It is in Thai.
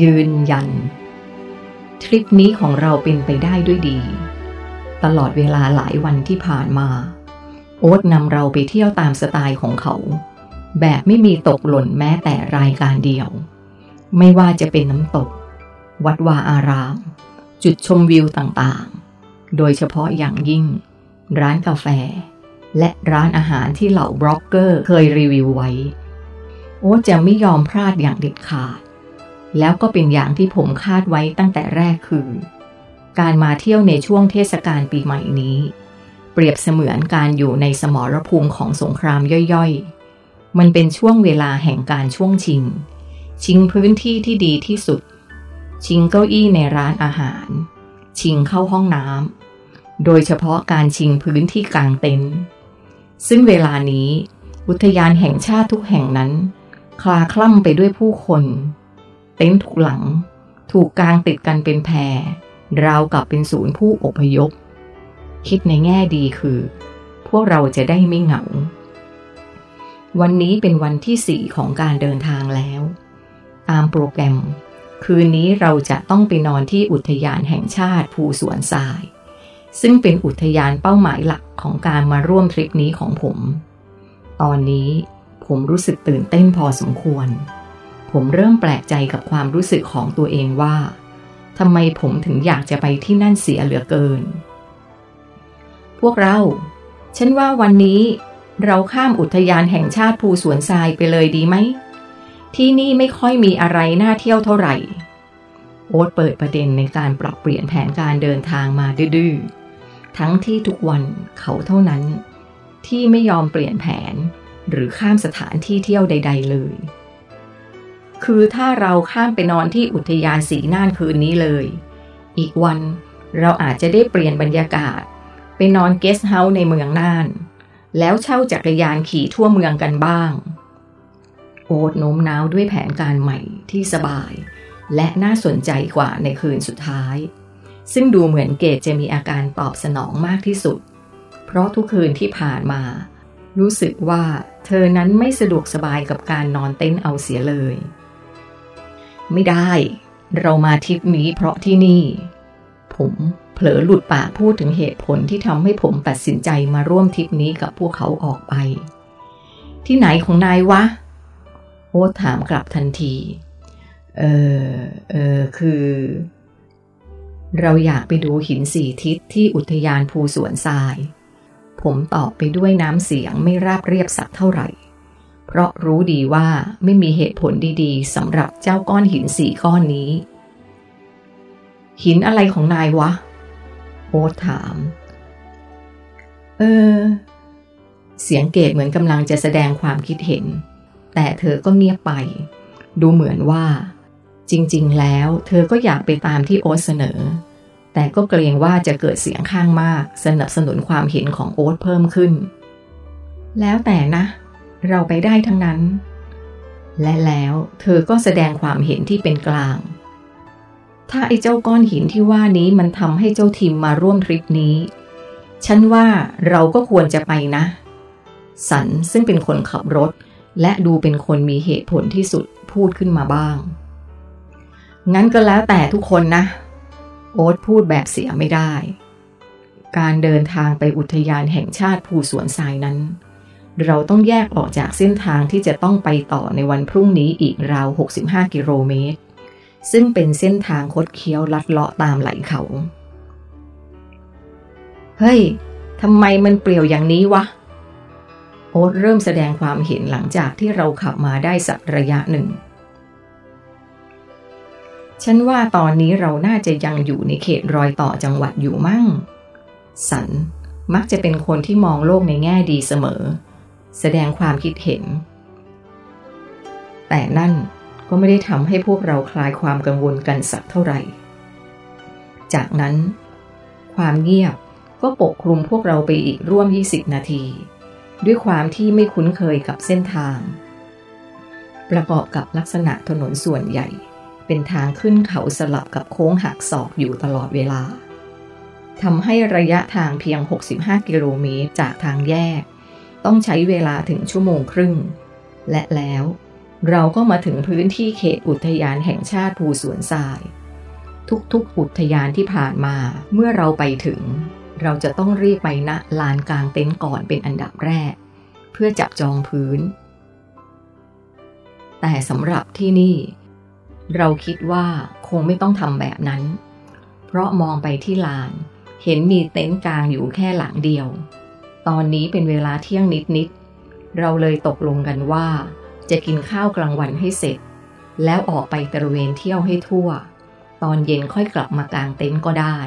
ยืนยัน ทริปนี้ของเราเป็นไปได้ด้วยดี ตลอดเวลาหลายวันที่ผ่านมา โอ๊ตนำเราไปเที่ยวตามสไตล์ของเขา แบบไม่มีตกหล่นแม้แต่รายการเดียว ไม่ว่าจะเป็นน้ำตก วัดวาอาราม จุดชมวิวต่างๆ โดยเฉพาะอย่างยิ่ง ร้านกาแฟ และร้านอาหารที่เหล่าบล็อกเกอร์เคยรีวิวไว้ โอ๊ตจะไม่ยอมพลาดอย่างเด็ดขาด แล้วก็เป็นอย่างที่ผมคาดไว้ตั้งแต่แรกคือ การมาเที่ยวในช่วงเทศกาลปีใหม่นี้ เปรียบเสมือนการอยู่ในสมรภูมิของสงครามย่อยๆ มันเป็นช่วงเวลาแห่งการช่วงชิง ชิงพื้นที่ที่ดีที่สุด ชิงเก้าอี้ในร้านอาหาร ชิงเข้าห้องน้ำโดยเฉพาะการชิงพื้นที่กลางเต็นท์ซึ่งเวลานี้ อุทยานแห่งชาติทุกแห่งนั้น คลาคล่ำไปด้วยผู้คน เต็นท์ทุกหลัง ถูกกางติดกันเป็นแพรราวกับเป็นศูนย์ผู้อพยพ คิดในแง่ดีคือ พวกเราจะได้ไม่เหงา วันนี้เป็นวันที่สี่ของการเดินทางแล้ว ตามโปรแกรม คืนนี้เราจะต้องไปนอนที่อุทยานแห่งชาติภูสวนทราย ซึ่งเป็นอุทยานเป้าหมายหลักของการมาร่วมทริปนี้ของผม ตอนนี้ผมรู้สึกตื่นเต้นพอสมควร ผมเริ่มแปลกใจกับความรู้สึกของตัวเองว่าทำไมผมถึงอยากจะไปที่นั่นเสียเหลือเกิน พวกเรา ฉันว่าวันนี้เราข้ามอุทยานแห่งชาติภูสวนทรายไปเลยดีไหม ที่นี่ไม่ค่อยมีอะไรน่าเที่ยวเท่าไหร่ โอ๊ตเปิดประเด็นในการปรับเปลี่ยนแผนการเดินทางมาดื้อๆ ทั้งที่ทุกวันเขาเท่านั้น ที่ไม่ยอมเปลี่ยนแผน หรือข้ามสถานที่เที่ยวใด ๆ เลย คือถ้าเราข้ามไปนอนที่อุทยานสีน่านคืนนี้เลย อีกวันเราอาจจะได้เปลี่ยนบรรยากาศ ไปนอนเกสต์เฮาส์ในเมืองน่าน แล้วเช่าจักรยานขี่ทั่วเมืองกันบ้าง โอ๊ตโน้มน้าวด้วยแผนการใหม่ที่สบาย และน่าสนใจกว่าในคืนสุดท้าย ซึ่งดูเหมือนเกดจะมีอาการตอบสนองมากที่สุด เพราะทุกคืนที่ผ่านมา รู้สึกว่าเธอนั้นไม่สะดวกสบายกับการนอนเต็นท์เอาเสียเลย ไม่ได้ เรามาทริปนี้เพราะที่นี่ ผมเผลอหลุดปากพูดถึงเหตุผลที่ทำให้ผมตัดสินใจมาร่วมทริปนี้กับพวกเขาออกไป ที่ไหนของนายวะ โอ๊ตถามกลับทันที เออเออคือ เราอยากไปดูหินสี่ทิศที่อุทยานภูสวนทราย ผมตอบไปด้วยน้ำเสียงไม่ราบเรียบสักเท่าไหร่ เพราะรู้ดีว่าไม่มีเหตุผลดีๆสำหรับเจ้าก้อนหินสี่ก้อนนี้ หินอะไรของนายวะโอ๊ตถาม เออ เสียงเกดเหมือนกำลังจะแสดงความคิดเห็น แต่เธอก็เงียบไป ดูเหมือนว่า จริง ๆ แล้วเธอก็อยากไปตามที่โอ๊ตเสนอ แต่ก็เกรงว่าจะเกิดเสียงข้างมาก สนับสนุนความเห็นของโอ๊ตเพิ่มขึ้น แล้วแต่นะ เราไปได้ทั้งนั้น และแล้วเธอก็แสดงความเห็นที่เป็นกลาง ถ้าไอ้เจ้าก้อนหินที่ว่านี้มันทำให้เจ้าทิมมาร่วมทริปนี้ ฉันว่าเราก็ควรจะไปนะ สันซึ่งเป็นคนขับรถ และดูเป็นคนมีเหตุผลที่สุดพูดขึ้นมาบ้าง งั้นก็แล้วแต่ทุกคนนะ โอ๊ตพูดแบบเสียไม่ได้การเดินทางไปอุทยานแห่งชาติภูสวนทรายนั้น เราต้องแยกออกจากเส้นทางที่จะต้องไปต่อในวันพรุ่งนี้อีกราว 65 กิโลเมตร ซึ่งเป็นเส้นทางคดเคี้ยวลัดเลาะตามไหลเขา เฮ้ยทำไมมันเปลี่ยวอย่างนี้วะ โอ๊ตเริ่มแสดงความเห็นหลังจากที่เราขับมาได้สักระยะหนึ่ง ฉันว่าตอนนี้เราน่าจะยังอยู่ในเขตรอยต่อจังหวัดอยู่มั่ง สันมักจะเป็นคนที่มองโลกในแง่ดีเสมอ แสดงความคิดเห็น แต่นั่นก็ไม่ได้ทำให้พวกเราคลายความกังวลกันสักเท่าไหร่ จากนั้น ความเงียบก็ปกคลุมพวกเราไปอีกร่วม 20 นาที ด้วยความที่ไม่คุ้นเคยกับเส้นทาง ประกอบกับลักษณะถนนส่วนใหญ่ เป็นทางขึ้นเขาสลับกับโค้งหักศอกอยู่ตลอดเวลาทำให้ระยะทางเพียง 65 กิโลเมตรจากทางแยก ต้องใช้เวลาถึงชั่วโมงครึ่ง และแล้วเราก็มาถึงพื้นที่เขตอุทยานแห่งชาติภูสวนทราย ทุกๆ อุทยานที่ผ่านมาเมื่อเราไปถึง เราจะต้องรีบไปณลานกลางเต็นท์ก่อนเป็นอันดับแรก เพื่อจับจองพื้น แต่สำหรับที่นี่ เราคิดว่าคงไม่ต้องทำแบบนั้น เพราะมองไปที่ลาน เห็นมีเต็นท์กลางอยู่แค่หลังเดียว ตอนนี้เป็นเวลาเที่ยงนิดๆเราเลยตกลงกันว่า จะกินข้าวกลางวันให้เสร็จ แล้วออกไปตระเวนเที่ยวให้ทั่ว ตอนเย็นค่อยกลับมากางเต็นท์ก็ได้